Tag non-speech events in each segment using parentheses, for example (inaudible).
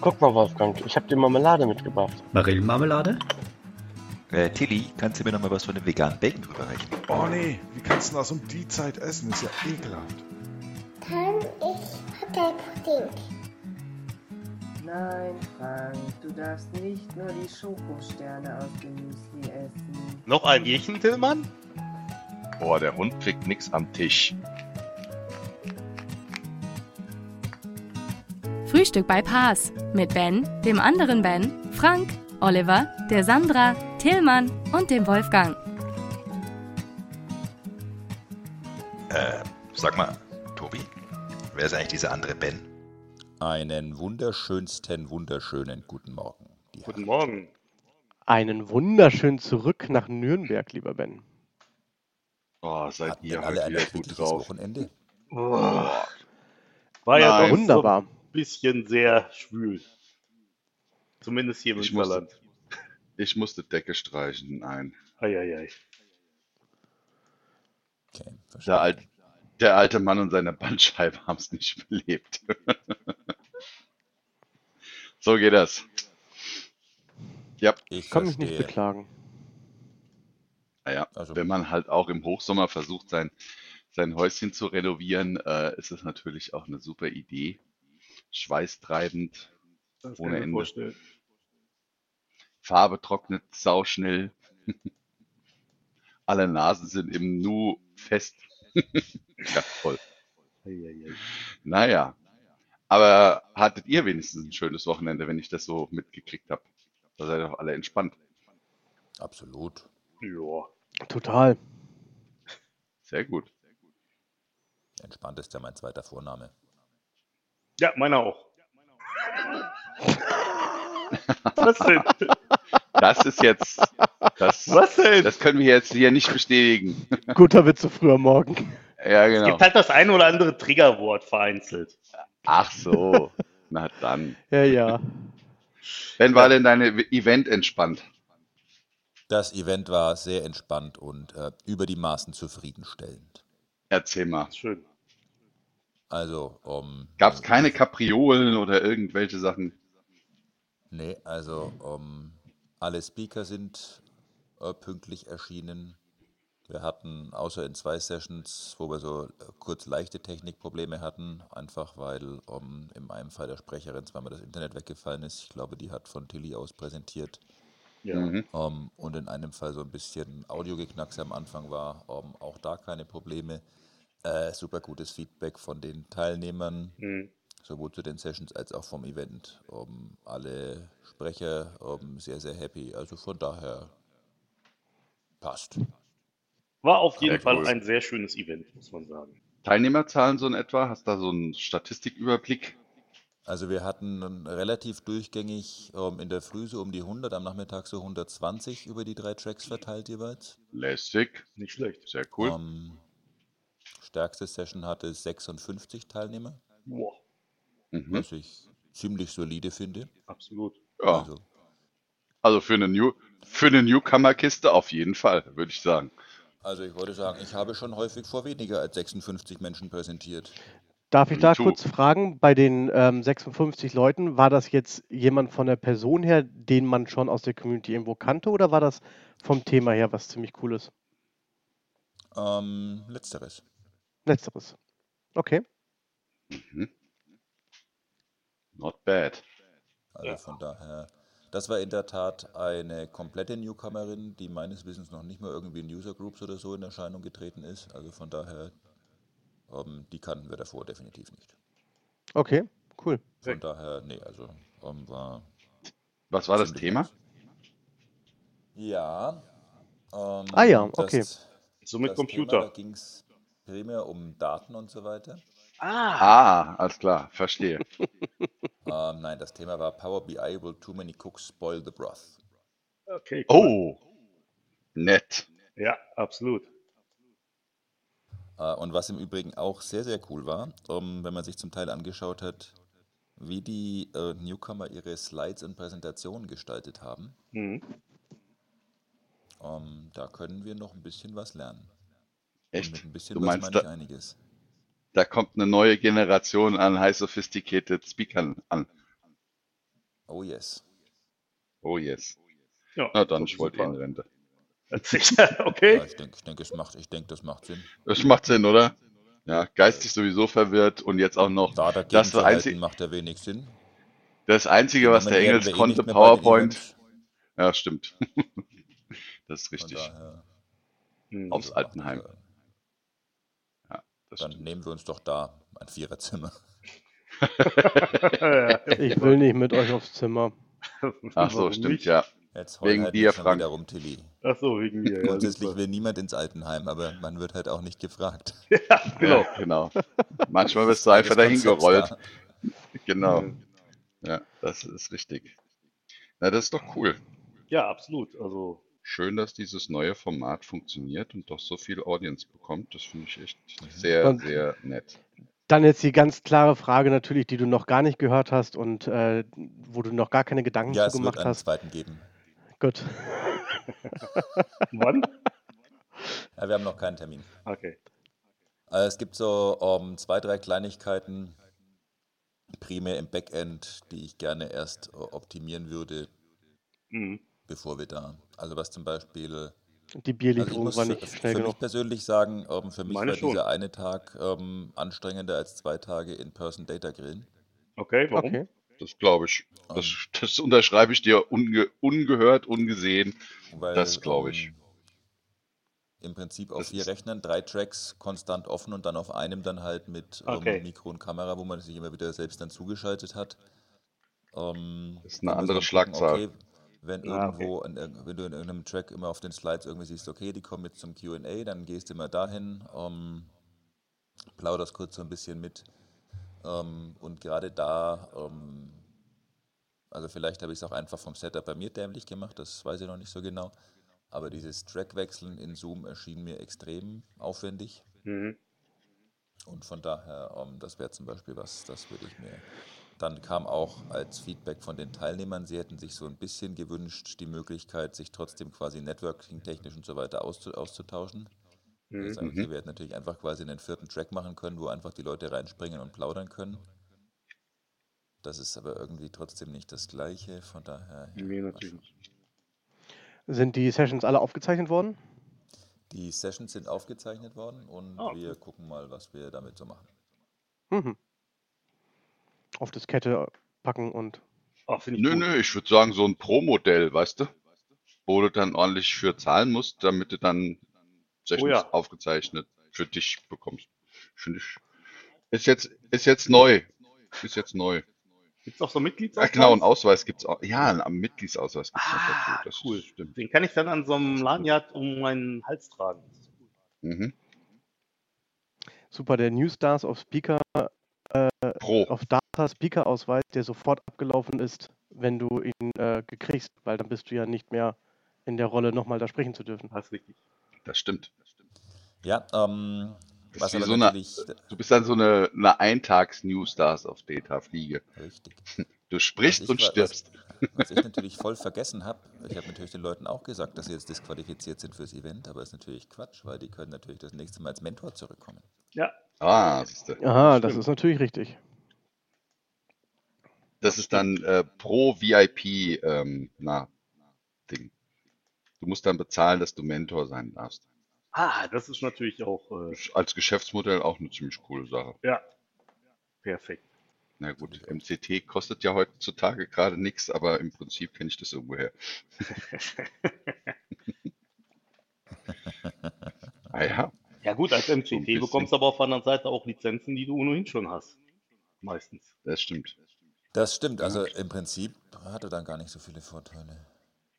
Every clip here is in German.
Guck mal, Wolfgang, ich habe dir Marmelade mitgebracht. Marillenmarmelade? Äh, Tilly, kannst du mir noch mal was von dem veganen Bacon rüberreichen? Oh nee, wie kannst du das um die Zeit essen? Ist ja ekelhaft. Kann ich Hotelpudding? Nein, Frank, du darfst nicht nur die Schokosterne aus dem Müsli essen. Noch ein Bierchen, Tillmann? Boah, der Hund kriegt nix am Tisch. Frühstück bei Paas mit Ben, dem anderen Ben, Frank, Oliver, der Sandra, Tillmann und dem Wolfgang. Äh, sag mal, Tobi, wer ist eigentlich dieser andere Ben? Einen wunderschönsten, wunderschönen guten Morgen. Die Guten. Morgen. Einen wunderschönen zurück nach Nürnberg, lieber Ben. Oh, seid Hatten ihr alle ein wieder gut glückliches drauf. Wochenende? War ja Nein. doch Wunderbar. so bisschen sehr schwül. Zumindest hier im Ich musste, Münsterland. ich musste Decke streichen. Nein. Eieiei. Okay, verstehe. Der, alt, der alte Mann und seine Bandscheibe haben es nicht belebt. (laughs) so geht das. Ja, Ich Kann mich nicht verstehe. beklagen. naja. Also- Wenn man halt auch im Hochsommer versucht, sein, sein Häuschen zu renovieren, äh, ist es natürlich auch eine super Idee. Schweißtreibend, Das Ohne Ende. vorstellen. Farbe trocknet sauschnell. Alle Nasen sind im Nu fest. (laughs) ja. Eieiei. Naja. Aber hattet ihr wenigstens ein schönes Wochenende, wenn ich das so mitgekriegt habe? Da seid ihr doch alle entspannt. Absolut. Ja. Total. Sehr gut. Entspannt ist ja mein zweiter Vorname. Ja, meiner auch. Was denn? Das ist jetzt, das, Was denn? das können wir jetzt hier nicht bestätigen. Guter Witz so früh am Morgen. Ja, Es genau. gibt halt das ein oder andere Triggerwort vereinzelt. Ach so. Na dann. Ja, ja. Wann war denn deine Event entspannt? Das Event war sehr entspannt und äh, über die Maßen zufriedenstellend. Erzähl mal. Schön. Also, um. Gab es also keine Kapriolen oder irgendwelche Sachen? Nee, also um, alle Speaker sind äh, pünktlich erschienen. Wir hatten außer in zwei Sessions, wo wir so äh, kurz leichte Technikprobleme hatten, einfach weil um, in einem Fall der Sprecherin zweimal das Internet weggefallen ist. Ich glaube, die hat von Tilly aus präsentiert. Ja. Mhm. Um, und in einem Fall so ein bisschen Audiogeknackse am Anfang war. Um, auch da keine Probleme. Äh, super gutes Feedback von den Teilnehmern Mhm. sowohl zu den Sessions als auch vom Event. Um, alle Sprecher um, sehr, sehr happy. Also von daher passt. War auf jeden Sehr Fall cool. ein sehr schönes Event, muss man sagen. Teilnehmerzahlen so in etwa? Hast du da so einen Statistiküberblick? Also wir hatten relativ durchgängig um, in der Früh so um die 100, am Nachmittag so 120 über die drei Tracks verteilt jeweils. Lässig. Nicht schlecht. Sehr cool. Um, stärkste Session hatte 56 Teilnehmer, Boah, Mhm. was ich ziemlich solide finde. absolut. Ja, Also, also für eine, New für eine Newcomer-Kiste auf jeden Fall, würde ich sagen. also ich wollte sagen, ich habe schon häufig vor weniger als 56 Menschen präsentiert. Darf ich da kurz fragen, bei den ähm, 56 Leuten, war das jetzt jemand von der Person her, den man schon aus der Community irgendwo kannte, oder war das vom Thema her was ziemlich Cooles? Ähm, letzteres. Letzteres. Okay. Mhm. Not bad. Also Ja. von daher, das war in der Tat eine komplette Newcomerin, die meines Wissens noch nicht mal irgendwie in User Groups oder so in Erscheinung getreten ist. Also von daher, ähm, die kannten wir davor definitiv nicht. Okay, cool. Von daher, nee, also ähm, war Was war das Thema? Ja. Ähm, Ah ja, okay. Das, So mit das Computer. Thema, da ging es primär um Daten und so weiter. Ah, alles klar, verstehe. (laughs) Ähm, nein, das Thema war Power BI will too many cooks spoil the broth. Okay, cool. Oh, nett. Ja, absolut. Äh, Und was im Übrigen auch sehr, sehr cool war, ähm, wenn man sich zum Teil angeschaut hat, wie die äh, Newcomer ihre Slides und Präsentationen gestaltet haben. Mhm. Ähm, da können wir noch ein bisschen was lernen. Und Echt? mit ein bisschen Du meinst, meine ich da, einiges. da kommt eine neue Generation an high sophisticated Speakern an. Oh yes. Oh yes. Ja, Na dann, das ich ist wollte eh in. Rente. Erzähl- (laughs) okay. Ja, ich denke, ich denk, es macht, ich denk, das macht Sinn. Das macht Sinn, oder? Ja, geistig sowieso verwirrt und jetzt auch noch Da dagegen das zu einzige, macht ja wenig Sinn. das Einzige, was der Engels eh konnte, den PowerPoint. Ja, stimmt. (laughs) Das ist richtig. daher, Hm. Aufs Altenheim. Das dann stimmt. nehmen wir uns doch da ein Viererzimmer. (laughs) Ich will nicht mit euch aufs Zimmer. (laughs) Ach so, stimmt, nicht? ja. Jetzt Wegen halt dir, Frank. wieder rum, Tilly. Ach so, wegen mir. (laughs) Ja, Grundsätzlich will niemand ins Altenheim, aber man wird halt auch nicht gefragt. ja, genau. Ja, genau. Manchmal wirst du einfach dahin gerollt. da. Genau. Ja, das ist richtig. Na, das ist doch cool. Ja, absolut. Also, Schön, dass dieses neue Format funktioniert und doch so viel Audience bekommt. Das finde ich echt sehr, Und- sehr nett. Dann jetzt die ganz klare Frage natürlich, die du noch gar nicht gehört hast und äh, wo du noch gar keine Gedanken Ja, zu es wird gemacht einen hast. zweiten geben. Gut. wann? Ja, wir haben noch keinen Termin. Okay. Äh, Es gibt so ähm, zwei, drei Kleinigkeiten, primär im Backend, die ich gerne erst äh, optimieren würde, Mhm. bevor wir da. Also was zum Beispiel. Die Also ich Bierlieferung muss war für, nicht schnell für mich genug. persönlich sagen, ähm, für mich Meine war schon. dieser eine Tag ähm, anstrengender als zwei Tage in-person Data Grillen. Okay, warum? Okay. Das glaube ich. Das, Ähm, das unterschreibe ich dir unge ungehört, ungesehen. weil, Das glaube ich. ähm, Im Prinzip auf Das vier Rechnern, drei Tracks konstant offen und dann auf einem dann halt mit Okay. Mikro und Kamera, wo man sich immer wieder selbst dann zugeschaltet hat. Ähm, Das ist eine andere gucken, Schlagzahl. Okay, wenn Ah, okay. irgendwo, an irg- wenn du in irgendeinem Track immer auf den Slides irgendwie siehst, okay, die kommen jetzt zum Q&A, dann gehst du immer dahin, ähm, plauderst kurz so ein bisschen mit. Ähm, und gerade da, ähm, also vielleicht habe ich es auch einfach vom Setup bei mir dämlich gemacht, das weiß ich noch nicht so genau. Aber dieses Trackwechseln in Zoom erschien mir extrem aufwendig. Mhm. Und von daher, ähm, das wäre zum Beispiel was, das würde ich mir. Dann kam auch als Feedback von den Teilnehmern, sie hätten sich so ein bisschen gewünscht, die Möglichkeit, sich trotzdem quasi networking-technisch und so weiter auszu auszutauschen. Mhm. Ich sage, okay, wir hätten natürlich einfach quasi einen vierten Track machen können, wo einfach die Leute reinspringen und plaudern können. Das ist aber irgendwie trotzdem nicht das Gleiche, von daher. ja, Nee, natürlich nicht. Sind die Sessions alle aufgezeichnet worden? Die Sessions sind aufgezeichnet worden und Ah, wir gucken mal, was wir damit so machen. Mhm. Auf Diskette packen und. Ah, finde ich Nö, gut. nö, ich würde sagen, so ein Pro-Modell, weißt du? Wo du dann ordentlich für zahlen musst, damit du dann Oh ja. aufgezeichnet für dich bekommst. Finde ich. Ist jetzt, ist jetzt neu. Ist jetzt neu. Gibt's auch so Ach Mitgliedsausweis? genau, einen Ausweis gibt's auch. Ja, einen Mitgliedsausweis gibt's noch Ah, dazu. Das cool. stimmt. Den kann ich dann an so einem Lanyard um meinen Hals tragen. Das ist cool. Mhm. Super, der New Stars auf Speaker, Pro. auf Data Speaker Ausweis, der sofort abgelaufen ist, wenn du ihn äh, gekriegst, weil dann bist du ja nicht mehr in der Rolle, nochmal da sprechen zu dürfen. Das ist richtig. Das stimmt. Ja, ähm, Das was aber so eine, du bist dann so eine, eine Eintags-New-Stars auf Data-Fliege. Richtig. Du sprichst ich und stirbst. Was ich (laughs) natürlich voll vergessen habe, ich habe natürlich den Leuten auch gesagt, dass sie jetzt disqualifiziert sind fürs Event, aber ist natürlich Quatsch, weil die können natürlich das nächste Mal als Mentor zurückkommen. Ja, Ah, siehst du. Aha, das stimmt. ist natürlich richtig. Das ist dann äh, pro VIP ähm, na, Ding. Du musst dann bezahlen, dass du Mentor sein darfst. ah, das ist natürlich auch, äh, als Geschäftsmodell auch eine ziemlich coole Sache. ja, perfekt. Na gut, MCT kostet ja heutzutage gerade nichts, aber im Prinzip kenne ich das irgendwoher. (laughs) Ah ja, Ja gut, als MCT bekommst du aber auf der anderen Seite auch Lizenzen, die du ohnehin schon hast. Meistens. das stimmt. Das stimmt, also im Prinzip hat er dann gar nicht so viele Vorteile.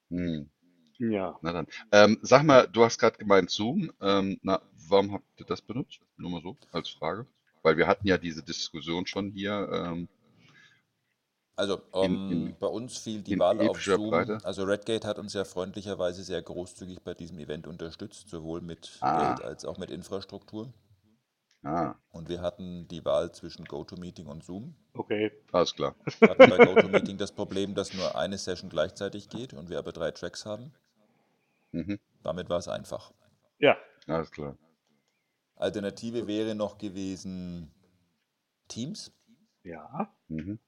Hm. Ja. Na dann. Ähm, sag mal, du hast gerade gemeint Zoom. Ähm, na, warum habt ihr das benutzt? Nur mal so als Frage. Weil wir hatten ja diese Diskussion schon hier. Ähm, Also In- ähm, in- bei uns fiel die Wahl auf Zoom. Breite? Also Redgate hat uns ja freundlicherweise sehr großzügig bei diesem Event unterstützt, sowohl mit Ah. Geld als auch mit Infrastruktur. Ah, Und wir hatten die Wahl zwischen GoToMeeting und Zoom. Okay. alles klar. Wir hatten bei GoToMeeting das Problem, dass nur eine Session gleichzeitig geht und wir aber drei Tracks haben. Mhm. Damit war es einfach. Ja. Alles klar. Alternative wäre noch gewesen Teams. Ja. Mhm.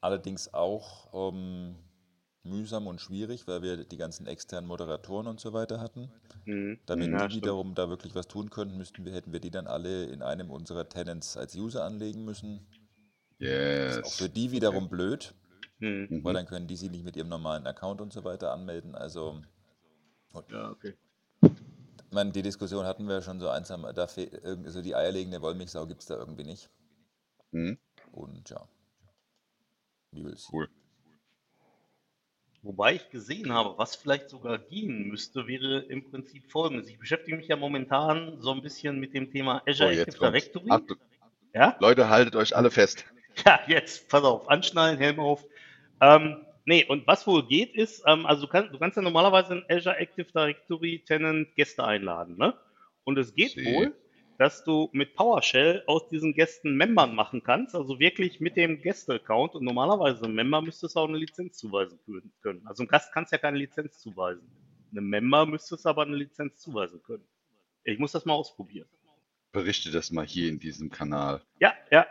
allerdings auch ähm, mühsam und schwierig, weil wir die ganzen externen Moderatoren und so weiter hatten. Mhm. Damit Ja, die wiederum da wirklich was tun könnten, müssten wir, hätten wir die dann alle in einem unserer Tenants als User anlegen müssen. Ist auch Yes. für die wiederum blöd, Mhm. weil Mhm. dann können die sich nicht mit ihrem normalen Account und so weiter anmelden. Also, Ja, okay. ich meine, die Diskussion hatten wir schon so einsam, da also die eierlegende Wollmilchsau gibt es da irgendwie nicht. Mhm. Und ja, wie will Cool. Wobei ich gesehen habe, was vielleicht sogar gehen müsste, wäre im Prinzip folgendes. Ich beschäftige mich ja momentan so ein bisschen mit dem Thema Azure jetzt Active. Directory. Achtung. Ja? Leute, haltet euch alle fest. (laughs) Ja, jetzt, pass auf, anschnallen, Helm auf. Ähm, nee, und was wohl geht ist, ähm, also du, kann, du kannst ja normalerweise in Azure Active Directory Tenant Gäste einladen, ne? Und es geht Sie. wohl, dass du mit PowerShell aus diesen Gästen Membern machen kannst, also wirklich mit dem Gäste-Account. Und normalerweise einem Member müsstest du auch eine Lizenz zuweisen können-. Also ein Gast kannst ja keine Lizenz zuweisen. Einem Member müsstest du aber eine Lizenz zuweisen können. Ich muss das mal ausprobieren. Berichte das mal hier in diesem Kanal. Ja, ja.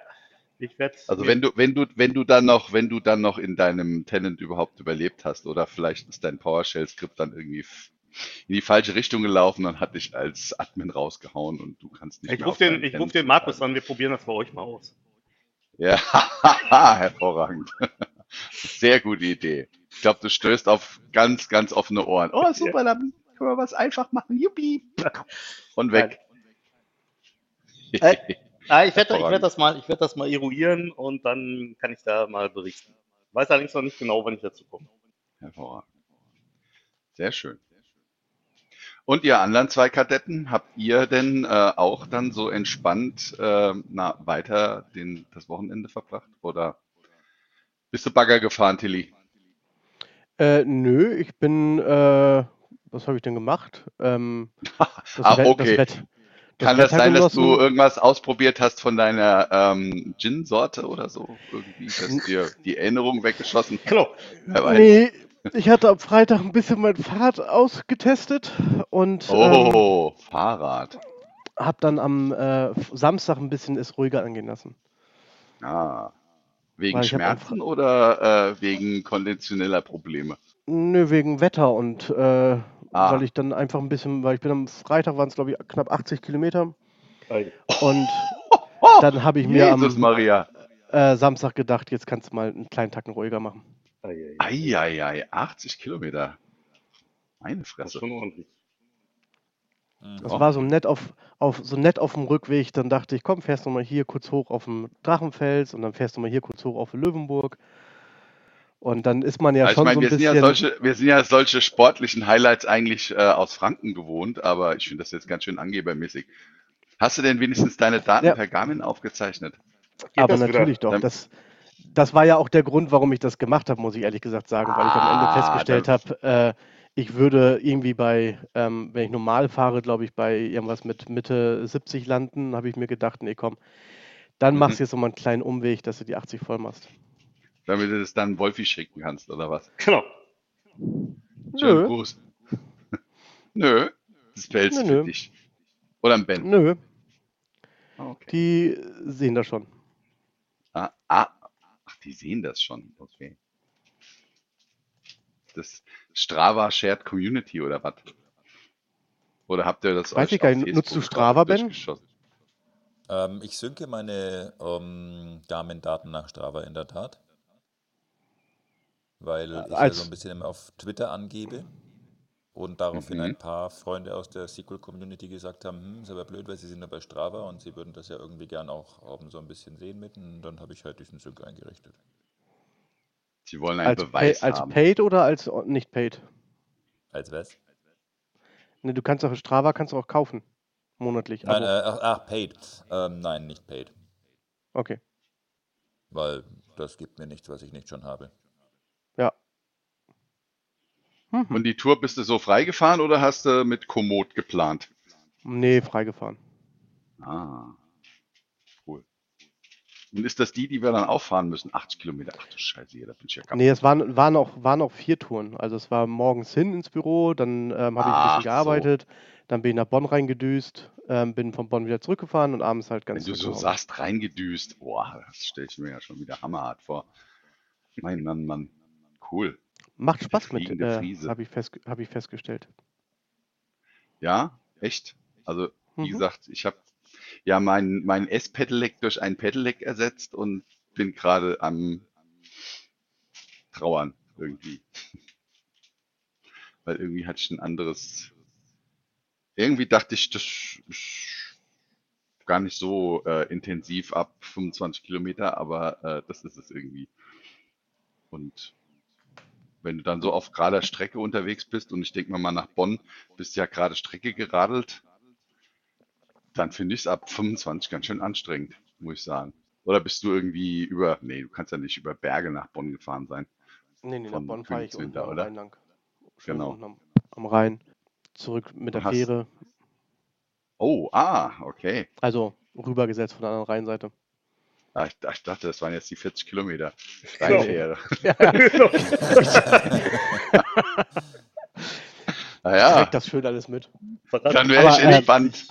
Ich werde. Also wenn du, wenn du, wenn du dann noch, wenn du dann noch in deinem Tenant überhaupt überlebt hast oder vielleicht ist dein PowerShell-Skript dann irgendwie in die falsche Richtung gelaufen und hat dich als Admin rausgehauen und du kannst nicht Ich mehr rufe den, ich ruf den Markus an, wir probieren das bei euch mal aus. Ja, (laughs) hervorragend. Sehr gute Idee. Ich glaube, du stößt auf ganz, ganz offene Ohren. Oh, super, dann können wir was einfach machen. Juppie. Und weg. Äh, Ah, (laughs) ich werde ich werd das, mal- ich werd das mal eruieren und dann kann ich da mal berichten. Weiß allerdings noch nicht genau, wann ich dazu komme. Hervorragend. Sehr schön. Und ihr anderen zwei Kadetten, habt ihr denn äh, auch dann so entspannt äh, na, weiter den, das Wochenende verbracht? Oder bist du Bagger gefahren, Tilly? Äh, nö, ich bin, äh, was habe ich denn gemacht? Ähm, (laughs) das, Ah, Wett- okay. das, Wett, das Kann das Wetter sein, dass du irgendwas ausprobiert hast von deiner ähm, Gin-Sorte oder so? Irgendwie, dass dir die Erinnerung weggeschossen? Genau. Wer weiß. Nee, ich hatte am Freitag ein bisschen mein Fahrrad ausgetestet und ähm, Oh, Fahrrad. habe dann am äh, Samstag ein bisschen es ruhiger angehen lassen. Ah. Wegen hab Schmerzen oder äh, wegen konditioneller Probleme? Nö, wegen Wetter und äh, Ah. weil ich dann einfach ein bisschen, weil ich bin am Freitag waren es glaube ich knapp 80 Kilometer Ei. und (laughs) dann habe ich mir Jesus am Maria. äh, Samstag gedacht, jetzt kannst du mal einen kleinen Tacken ruhiger machen. Ei, ei, ei. Eieiei, 80 Kilometer. Meine Fresse. schon ordentlich. Das Oh. war so nett auf, auf so nett auf dem Rückweg. Dann dachte ich, komm, fährst du mal hier kurz hoch auf dem Drachenfels und dann fährst du mal hier kurz hoch auf Löwenburg. Und dann ist man ja Also ich schon meine, so ein wir sind ja bisschen. solche, wir sind ja solche sportlichen Highlights eigentlich äh, aus Franken gewohnt, aber ich finde das jetzt ganz schön angebermäßig. Hast du denn wenigstens deine Daten Ja. per Garmin aufgezeichnet? Geht aber das wieder? natürlich doch. Dann- Das, das war ja auch der Grund, warum ich das gemacht habe, muss ich ehrlich gesagt sagen, weil ich am Ende Ah, festgestellt habe, äh, ich würde irgendwie bei, ähm, wenn ich normal fahre, glaube ich, bei irgendwas mit Mitte 70 landen, habe ich mir gedacht, nee, komm, dann Mhm. machst du jetzt nochmal einen kleinen Umweg, dass du die 80 voll machst. Damit du das dann Wolfi schicken kannst, oder was? Genau. Schönen Nö, Gruß. (laughs) Nö, das Nö, für nö. dich. Oder ein Ben. nö, Ah, Okay. die sehen das schon. Ah, ah, die sehen das schon. Okay. Das Strava Shared Community oder was? Oder habt ihr das Weiß euch ich gar auf nicht. Nutzt du Strava, Ben? Ähm, ich synke meine ähm, Garmin-Daten nach Strava in der Tat, weil ich ja so ein bisschen immer auf Twitter angebe und daraufhin Mhm. ein paar Freunde aus der SQL-Community gesagt haben, hm, ist aber blöd, weil sie sind ja bei Strava und sie würden das ja irgendwie gern auch ähm, so ein bisschen sehen mit und dann habe ich halt diesen Sync eingerichtet. Sie wollen einen Als, pay, Beweis als haben. paid oder als nicht paid? Als was? Ne, du kannst auch Strava kannst du auch kaufen. Monatlich. Nein, Abo. äh, ach, ach, paid. Ähm, nein, nicht paid, Okay. weil das gibt mir nichts, was ich nicht schon habe. Ja. Mhm. Und die Tour bist du so frei gefahren oder hast du mit Komoot geplant? Nee, freigefahren. Ah, cool. Und ist das die, die wir dann auffahren müssen? 80 Kilometer. Ach du Scheiße, hier, da bin ich ja kaputt. Nee, es waren, waren, auch, waren auch vier Touren. Also es war morgens hin ins Büro, dann ähm, habe ich ein bisschen so. gearbeitet, dann bin ich nach Bonn reingedüst, ähm, bin von Bonn wieder zurückgefahren und abends halt Wenn ganz du zurück so sagst, reingedüst, boah, das stelle ich mir ja schon wieder hammerhart vor. Mein Mann, Mann. Cool. Macht Spaß mit, äh, habe ich, fest, hab ich festgestellt. Ja, echt. Also, wie Mhm. gesagt, ich habe ja mein, mein S-Pedelec durch ein Pedelec ersetzt und bin gerade am Trauern irgendwie. (laughs) Weil irgendwie hatte ich ein anderes. Irgendwie dachte ich, das ist gar nicht so äh, intensiv ab 25 Kilometer, aber äh, das ist es irgendwie. Und wenn du dann so auf gerader Strecke unterwegs bist und ich denke mal nach Bonn, bist ja gerade Strecke geradelt, dann finde ich es ab 25 ganz schön anstrengend, muss ich sagen. Oder bist du irgendwie über, nee, du kannst ja nicht über Berge nach Bonn gefahren sein. Nee, nee, nach Von Bonn fahre ich unten am oder? Rhein lang. Schön Genau. am, am Rhein. Zurück mit der Hast- Fähre. Oh, ah, okay. Also rübergesetzt von der anderen Rheinseite. Ah, ich, ich dachte, das waren jetzt die 40 Kilometer. (laughs) Genau. Deine Ehre. Genau. (laughs) Naja, Trägt das schön alles mit. Verrat- dann wäre ich Aber, äh, entspannt.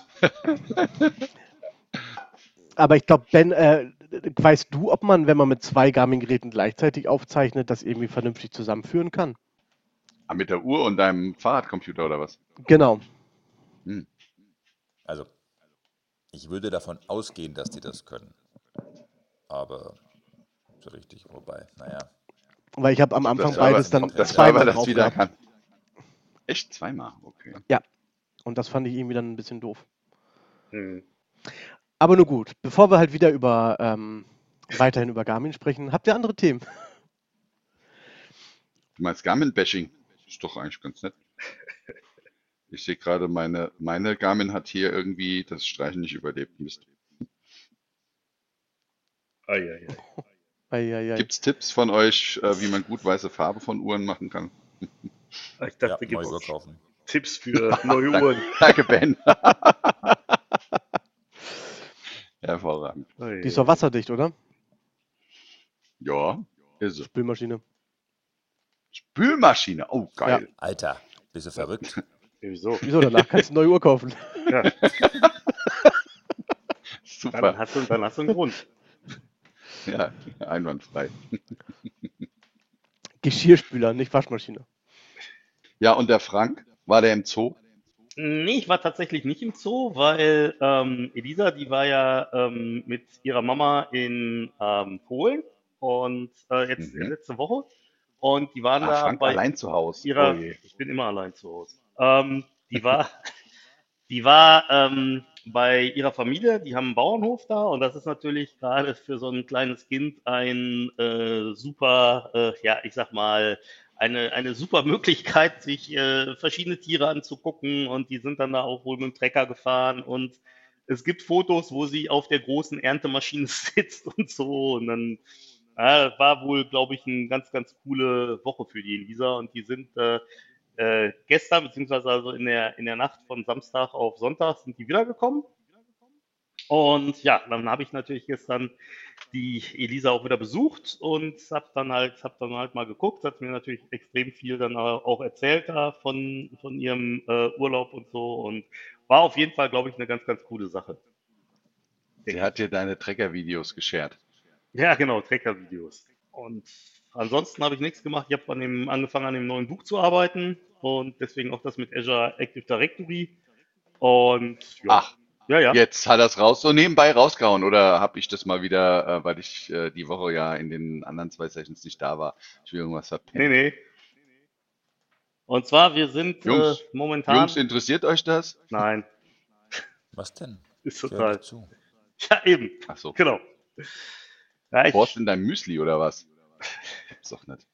Aber ich (laughs) glaube, Ben, äh, weißt du, ob man, wenn man mit zwei Garmin-Geräten gleichzeitig aufzeichnet, das irgendwie vernünftig zusammenführen kann? Ah, mit der Uhr und deinem Fahrradcomputer oder was? Genau. Also, ich würde davon ausgehen, dass die das können. Aber so richtig, wobei, naja. Weil ich habe am Anfang Das beides dann ob das zweimal das wieder gehabt. kann. Echt zweimal, okay. Und das fand ich irgendwie dann ein bisschen doof. Hm. Aber nur gut, bevor wir halt wieder über ähm, weiterhin über Garmin sprechen, habt ihr andere Themen? Du meinst Garmin-Bashing? Ist doch eigentlich ganz nett. Ich sehe gerade, meine, meine Garmin hat hier irgendwie das Streichen nicht überlebt. Mist. Ei, ei, ei. Eieiei. Gibt es Tipps von euch, äh, wie man gut weiße Farbe von Uhren machen kann? Ich Ja, dachte, neue Uhr gibt kaufen. Tipps für neue Uhren. (laughs) Danke, Ben. (laughs) Hervorragend. Die ist doch wasserdicht, oder? Ja, ist es. Spülmaschine. Spülmaschine. Oh, geil. Alter, bist du verrückt? (laughs) Wieso? Wieso? Danach kannst du eine neue Uhr kaufen. Ja, dann Super. hast, du, dann hast du einen Grund. (laughs) Ja, einwandfrei. (laughs) Geschirrspüler, nicht Waschmaschine. Ja, und der Frank, war der im Zoo? Nee, ich war tatsächlich nicht im Zoo, weil ähm, Elisa, die war ja ähm, mit ihrer Mama in ähm, Polen und äh, jetzt Mhm. letzte Woche. Und die waren Ah, da Frank bei allein zu Hause. ihrer, Oh ich bin immer allein zu Hause. Ähm, die war, (laughs) die war ähm, bei ihrer Familie, die haben einen Bauernhof da und das ist natürlich gerade für so ein kleines Kind ein äh, super, äh, ja, ich sag mal, eine, eine super Möglichkeit, sich äh, verschiedene Tiere anzugucken. Und die sind dann da auch wohl mit dem Trecker gefahren. Und es gibt Fotos, wo sie auf der großen Erntemaschine (laughs) sitzt und so. Und dann ja, war wohl, glaube ich, eine ganz, ganz coole Woche für die Elisa und die sind äh, äh, gestern, beziehungsweise also in der, in der Nacht von Samstag auf Sonntag sind die wiedergekommen. Und ja, dann habe ich natürlich gestern die Elisa auch wieder besucht und habe dann halt, hab dann halt mal geguckt, hat mir natürlich extrem viel dann auch erzählt da von, von ihrem äh, Urlaub und so und war auf jeden Fall, glaube ich, eine ganz, ganz coole Sache. Sie hat dir deine Trecker-Videos geshared. Ja, genau, Trecker-Videos. Und ansonsten habe ich nichts gemacht. Ich habe an dem, angefangen, an dem neuen Buch zu arbeiten und deswegen auch das mit Azure Active Directory. Und ja, Ach, ja, ja. jetzt hat er es raus, so nebenbei rausgehauen. Oder habe ich das mal wieder, äh, weil ich äh, die Woche ja in den anderen zwei Sessions nicht da war, ich will irgendwas verpennen. Nee, nee. Und zwar, wir sind äh, Jungs, momentan. Jungs, interessiert euch das? Nein, Was denn? ist total. Ja, eben, Ach so. genau. Ja, ich, Brauchst du in deinem Müsli oder was? (laughs) Gibt's doch nicht.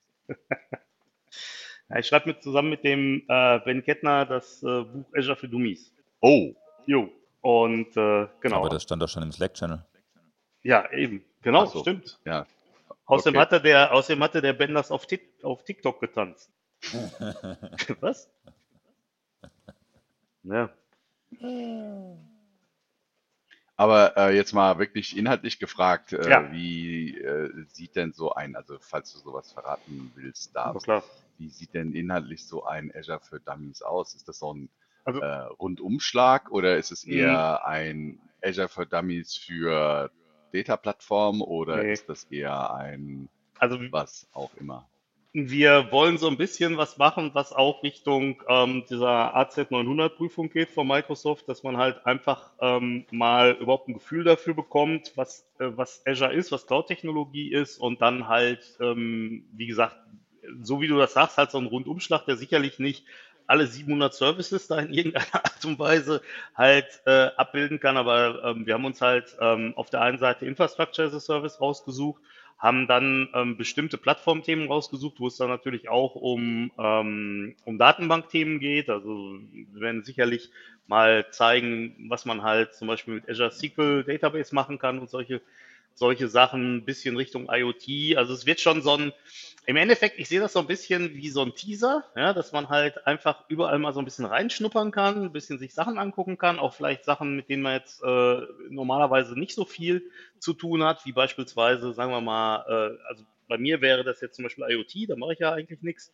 ja, ich schreibe mit zusammen mit dem äh, Ben Kettner das äh, Buch Azure für Dummies. Oh, Jo. Und äh, genau. Aber das stand doch schon im Slack-Channel. Ja, eben. Genau, so. stimmt. ja. Außerdem, Okay. hatte der, außerdem hatte der Ben das auf, Tik- auf TikTok getanzt. (laughs) Was? (laughs) Ja. Aber äh, jetzt mal wirklich inhaltlich gefragt, äh, Ja. wie äh, sieht denn so ein, also falls du sowas verraten willst, darfst, klar. wie sieht denn inhaltlich so ein Azure für Dummies aus? Ist das so ein Also- äh, Rundumschlag oder ist es eher ein Azure für Dummies für Data-Plattform oder Nee. ist das eher ein also was auch immer. Wir wollen so ein bisschen was machen, was auch Richtung ähm, dieser AZ900-Prüfung geht von Microsoft, dass man halt einfach ähm, mal überhaupt ein Gefühl dafür bekommt, was, äh, was Azure ist, was Cloud-Technologie ist und dann halt, ähm, wie gesagt, so wie du das sagst, halt so ein Rundumschlag, der sicherlich nicht alle 700 Services da in irgendeiner (laughs) Art und Weise halt äh, abbilden kann. Aber ähm, wir haben uns halt ähm, auf der einen Seite Infrastructure as a Service rausgesucht, haben dann ähm, bestimmte Plattformthemen rausgesucht, wo es dann natürlich auch um, ähm, um Datenbankthemen geht. Also wir werden sicherlich mal zeigen, was man halt zum Beispiel mit Azure SQL Database machen kann und solche solche Sachen, ein bisschen Richtung IoT. Also es wird schon so ein, im Endeffekt, ich sehe das so ein bisschen wie so ein Teaser, ja, dass man halt einfach überall mal so ein bisschen reinschnuppern kann, ein bisschen sich Sachen angucken kann, auch vielleicht Sachen, mit denen man jetzt äh, normalerweise nicht so viel zu tun hat, wie beispielsweise, sagen wir mal, äh, also bei mir wäre das jetzt zum Beispiel IoT, da mache ich ja eigentlich nichts.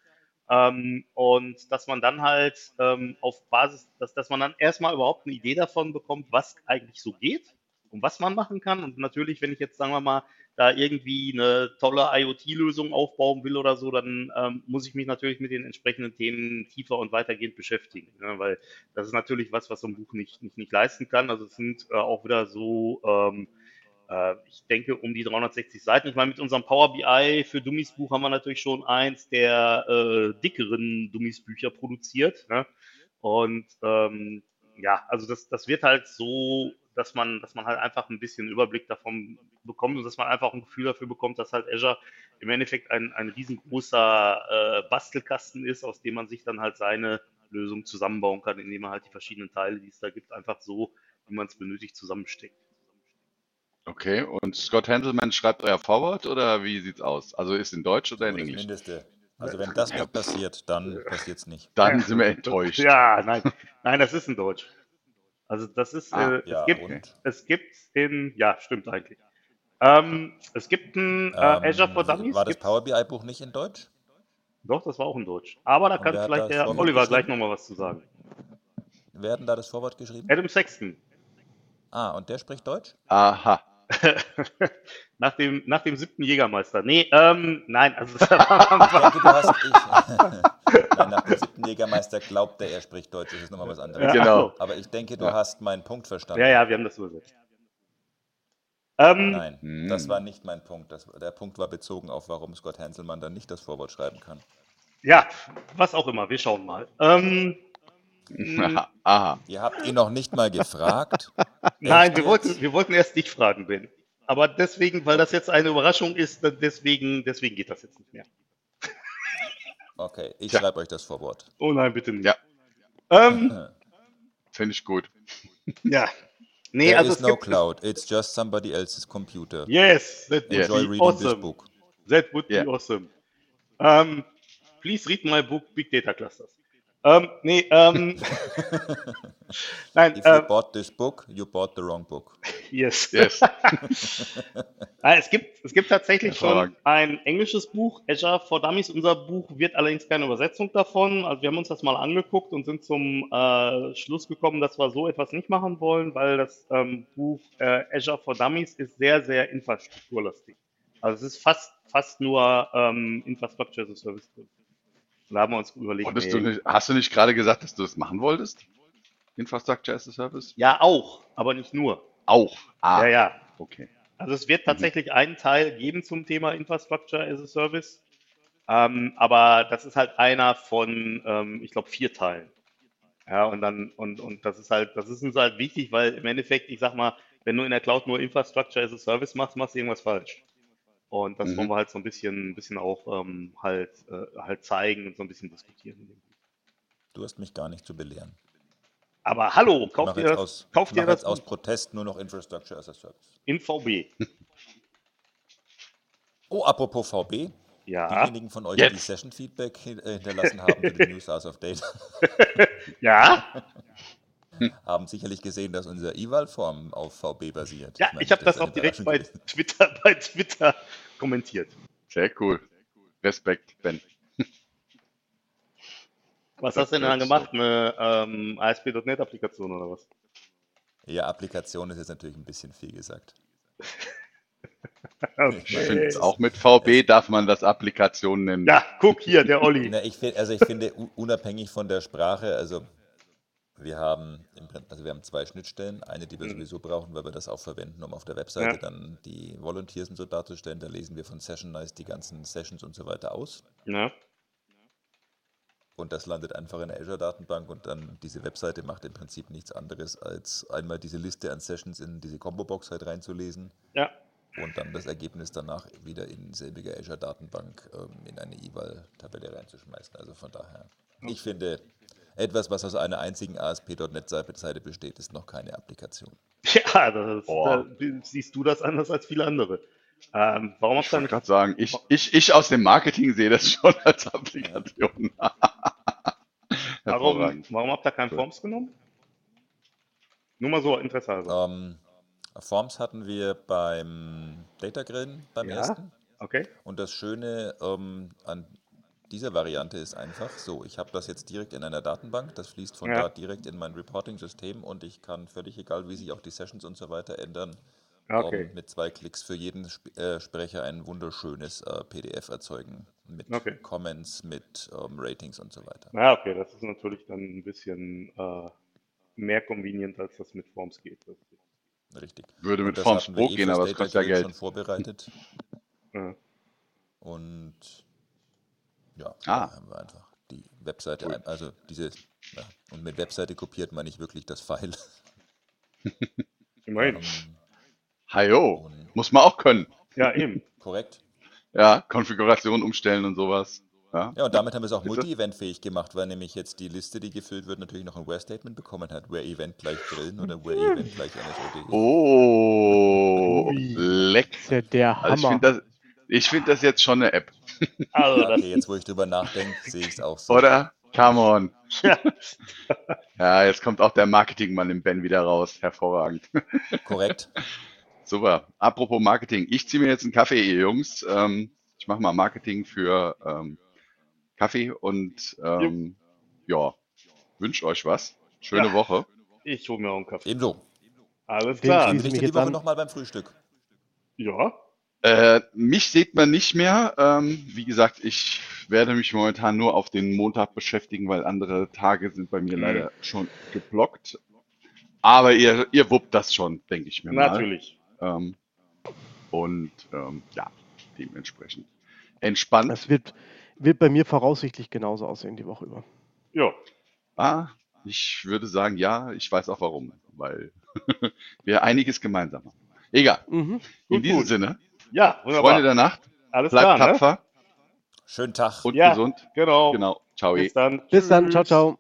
Ähm, und dass man dann halt ähm, auf Basis, dass, dass man dann erstmal überhaupt eine Idee davon bekommt, was eigentlich so geht und was man machen kann. Und natürlich, wenn ich jetzt, sagen wir mal, da irgendwie eine tolle IoT-Lösung aufbauen will oder so, dann ähm, muss ich mich natürlich mit den entsprechenden Themen tiefer und weitergehend beschäftigen. Ne? Weil das ist natürlich was, was so ein Buch nicht, nicht, nicht leisten kann. Also es sind äh, auch wieder so, ähm, äh, ich denke, um die 360 Seiten. Ich meine, mit unserem Power BI für Dummies Buch haben wir natürlich schon eins der äh, dickeren Dummies Bücher produziert. Ne? Und ähm, ja, also das, das wird halt so dass man, dass man halt einfach ein bisschen Überblick davon bekommt und dass man einfach ein Gefühl dafür bekommt, dass halt Azure im Endeffekt ein, ein riesengroßer äh, Bastelkasten ist, aus dem man sich dann halt seine Lösung zusammenbauen kann, indem man halt die verschiedenen Teile, die es da gibt, einfach so, wie man es benötigt, zusammensteckt. Okay, und Scott Hanselman schreibt euer Forward oder wie sieht's aus? Also ist in Deutsch oder in das Englisch? Mindeste. Also wenn das nicht passiert, dann passiert es nicht. Dann sind wir enttäuscht. Ja, nein, nein, das ist in Deutsch. Also das ist, Ah, äh, ja, es gibt, und? es gibt in, ja, stimmt eigentlich. Ähm, es gibt ein äh, Azure for Ähm, Dummies. war das Power BI Buch nicht in Deutsch? Doch, das war auch in Deutsch. Aber da Und kann vielleicht der Vorwort Oliver gleich nochmal was zu sagen. Wer hat denn da das Vorwort geschrieben? Adam Sexton. Ah, und der spricht Deutsch? Aha. (laughs) nach, dem, nach dem siebten Jägermeister. Nee, ähm, nein, also (laughs) Ich denke, du hast. Ich, (laughs) Nein, nach dem siebten Jägermeister glaubt er, er spricht Deutsch. Das ist nochmal was anderes. Genau. Aber ich denke, du Ja. hast meinen Punkt verstanden. ja, ja, wir haben das übersetzt. Ähm, Nein, Hm. das war nicht mein Punkt. Das, der Punkt war bezogen auf, warum Scott Hanselmann dann nicht das Vorwort schreiben kann. ja, was auch immer, wir schauen mal. Ähm, (laughs) Aha. Ihr habt ihn noch nicht mal gefragt. (laughs) nein, wir wollten, wir wollten erst dich fragen, Ben. Aber deswegen, weil das jetzt eine Überraschung ist, deswegen, deswegen geht das jetzt nicht mehr. Okay, ich Tja. schreibe euch das Vorwort. Oh nein, bitte nicht. Ja. Ähm, (laughs) Finde ich gut. (laughs) ja. Nee, There also is es no gibt, cloud. It's just somebody else's computer. Yes, that would. Enjoy be reading this awesome. book. That would Yeah. be awesome. Um, please read my book Big Data Clusters. Ähm, nee, ähm, (laughs) nein, If you äh, bought this book, you bought the wrong book. Yes. Yes. Nein, (laughs) es gibt, es gibt tatsächlich schon ein englisches Buch, Azure for Dummies. Unser Buch wird allerdings keine Übersetzung davon. Also wir haben uns das mal angeguckt und sind zum äh, Schluss gekommen, dass wir so etwas nicht machen wollen, weil das ähm, Buch äh, Azure for Dummies ist sehr, sehr infrastrukturlastig. Also es ist fast, fast nur ähm, Infrastructure as a Service drin. Und da haben wir uns überlegt, nee. du nicht, hast du nicht gerade gesagt, dass du das machen wolltest? Infrastructure as a Service? ja auch, aber nicht nur. Auch. Ah, Ja, ja. okay. Also es wird tatsächlich einen Teil geben zum Thema Infrastructure as a Service, ähm, aber das ist halt einer von, ähm, ich glaube, vier Teilen. Ja, und dann, und, und das ist halt, das ist uns halt wichtig, weil im Endeffekt, ich sag mal, wenn du in der Cloud nur Infrastructure as a Service machst, machst du irgendwas falsch. Und das Mhm. wollen wir halt so ein bisschen, ein bisschen auch ähm, halt, äh, halt zeigen und so ein bisschen diskutieren. Du hast mich gar nicht zu belehren. Aber hallo, Ich kauft ihr das, aus, kauft ich ihr das aus Protest nur noch Infrastructure as a Service. in VB? (laughs) Oh, apropos VB. Ja, Diejenigen von euch, die Jetzt. Session-Feedback hin- äh, hinterlassen haben für den News House of Data, (laughs) ja, (laughs) haben sicherlich gesehen, dass unser Eval-Form auf VB basiert. ja, meine, ich habe das eine auch direkt bei. Twitter, bei Twitter kommentiert. Sehr cool. Respekt, Ben. Was Das hast du denn dann gemacht? Eine ähm, ASP.NET-Applikation oder was? Ja, Applikation ist jetzt natürlich ein bisschen viel gesagt. (laughs) Ich finde auch mit VB darf man das Applikation nennen. Ja, guck hier, der Olli. Na, ich find, also ich finde, unabhängig von der Sprache, also wir haben, also wir haben zwei Schnittstellen. Eine, die wir Mhm. sowieso brauchen, weil wir das auch verwenden, um auf der Webseite Ja. dann die Volunteers und so darzustellen. Da lesen wir von Session Nice die ganzen Sessions und so weiter aus. Ja. Und das landet einfach in der Azure-Datenbank und dann diese Webseite macht im Prinzip nichts anderes, als einmal diese Liste an Sessions in diese Combo-Box halt reinzulesen Ja. und dann das Ergebnis danach wieder in selbiger Azure-Datenbank ähm, in eine eval-Tabelle reinzuschmeißen. Also von daher, ich finde, etwas, was aus einer einzigen ASP.NET-Seite besteht, ist noch keine Applikation. (laughs) Ja, das, da siehst du das anders als viele andere. Ähm, warum habt Ich ihr wollte gerade sagen, ich, ich, ich aus dem Marketing sehe das schon als Applikation. (laughs) warum, warum habt ihr kein Forms genommen? Nur mal so Interesse halber. Ähm, Forms hatten wir beim Data Grillen beim Ja. ersten. Okay. Und das Schöne ähm, an dieser Variante ist einfach so, ich habe das jetzt direkt in einer Datenbank, das fließt von Ja. da direkt in mein Reporting-System und ich kann völlig egal, wie sich auch die Sessions und so weiter ändern, Okay. ähm, mit zwei Klicks für jeden Sp äh, Sprecher ein wunderschönes äh, PDF erzeugen mit Okay. Comments, mit ähm, Ratings und so weiter. Ja, okay, das ist natürlich dann ein bisschen äh, mehr convenient, als das mit Forms geht. Richtig. Würde Und mit Forms eh gehen, aber es kostet ja Geld. schon vorbereitet (laughs) ja. und ja, Ah. da haben wir einfach die Webseite, Cool. ein- also diese, ja, und mit Webseite kopiert meine ich wirklich das File. Immerhin. (laughs) Ähm, Hajo, und muss man auch können. Ja, eben. korrekt. Ja, Konfiguration umstellen und sowas. Ja, Ja, und damit haben wir es auch multi-event-fähig gemacht, weil nämlich jetzt die Liste, die gefüllt wird, natürlich noch ein Where-Statement bekommen hat. Where-Event gleich Grillen oder Where-Event gleich NSOD. Oh, leck. ist ja der Also ich Hammer. finde das, ich find das jetzt schon eine App. Also, okay, jetzt wo ich drüber nachdenke, sehe ich es auch so. Oder? Come on. ja. Ja, jetzt kommt auch der Marketingmann im Ben wieder raus. Hervorragend. Korrekt. Super. Apropos Marketing. Ich ziehe mir jetzt einen Kaffee, ihr Jungs. Ähm, ich mache mal Marketing für ähm, Kaffee und ähm, ja, wünsche euch was. Schöne Ja. Woche. Ich hole mir auch einen Kaffee. Ebenso. Alles klar. Dann mich ich jetzt die Woche nochmal beim Frühstück. Ja. Äh, mich sieht man nicht mehr. Ähm, wie gesagt, ich werde mich momentan nur auf den Montag beschäftigen, weil andere Tage sind bei mir Mhm. leider schon geblockt. Aber ihr, ihr wuppt das schon, denke ich mir mal. Natürlich. Ähm, und ähm, ja, dementsprechend entspannt. Das wird, wird bei mir voraussichtlich genauso aussehen die Woche über. Ja. Ah, ich würde sagen, ja, ich weiß auch warum, weil (laughs) wir einiges gemeinsam haben. Egal. Mhm. In diesem gut. Sinne, Ja, wunderbar. Freunde der Nacht, Alles bleibt klar, ne? tapfer Schönen Tag. und Ja. gesund. Genau. Genau. Ciao. Bis dann. Bis dann. Ciao, Tschüss. ciao.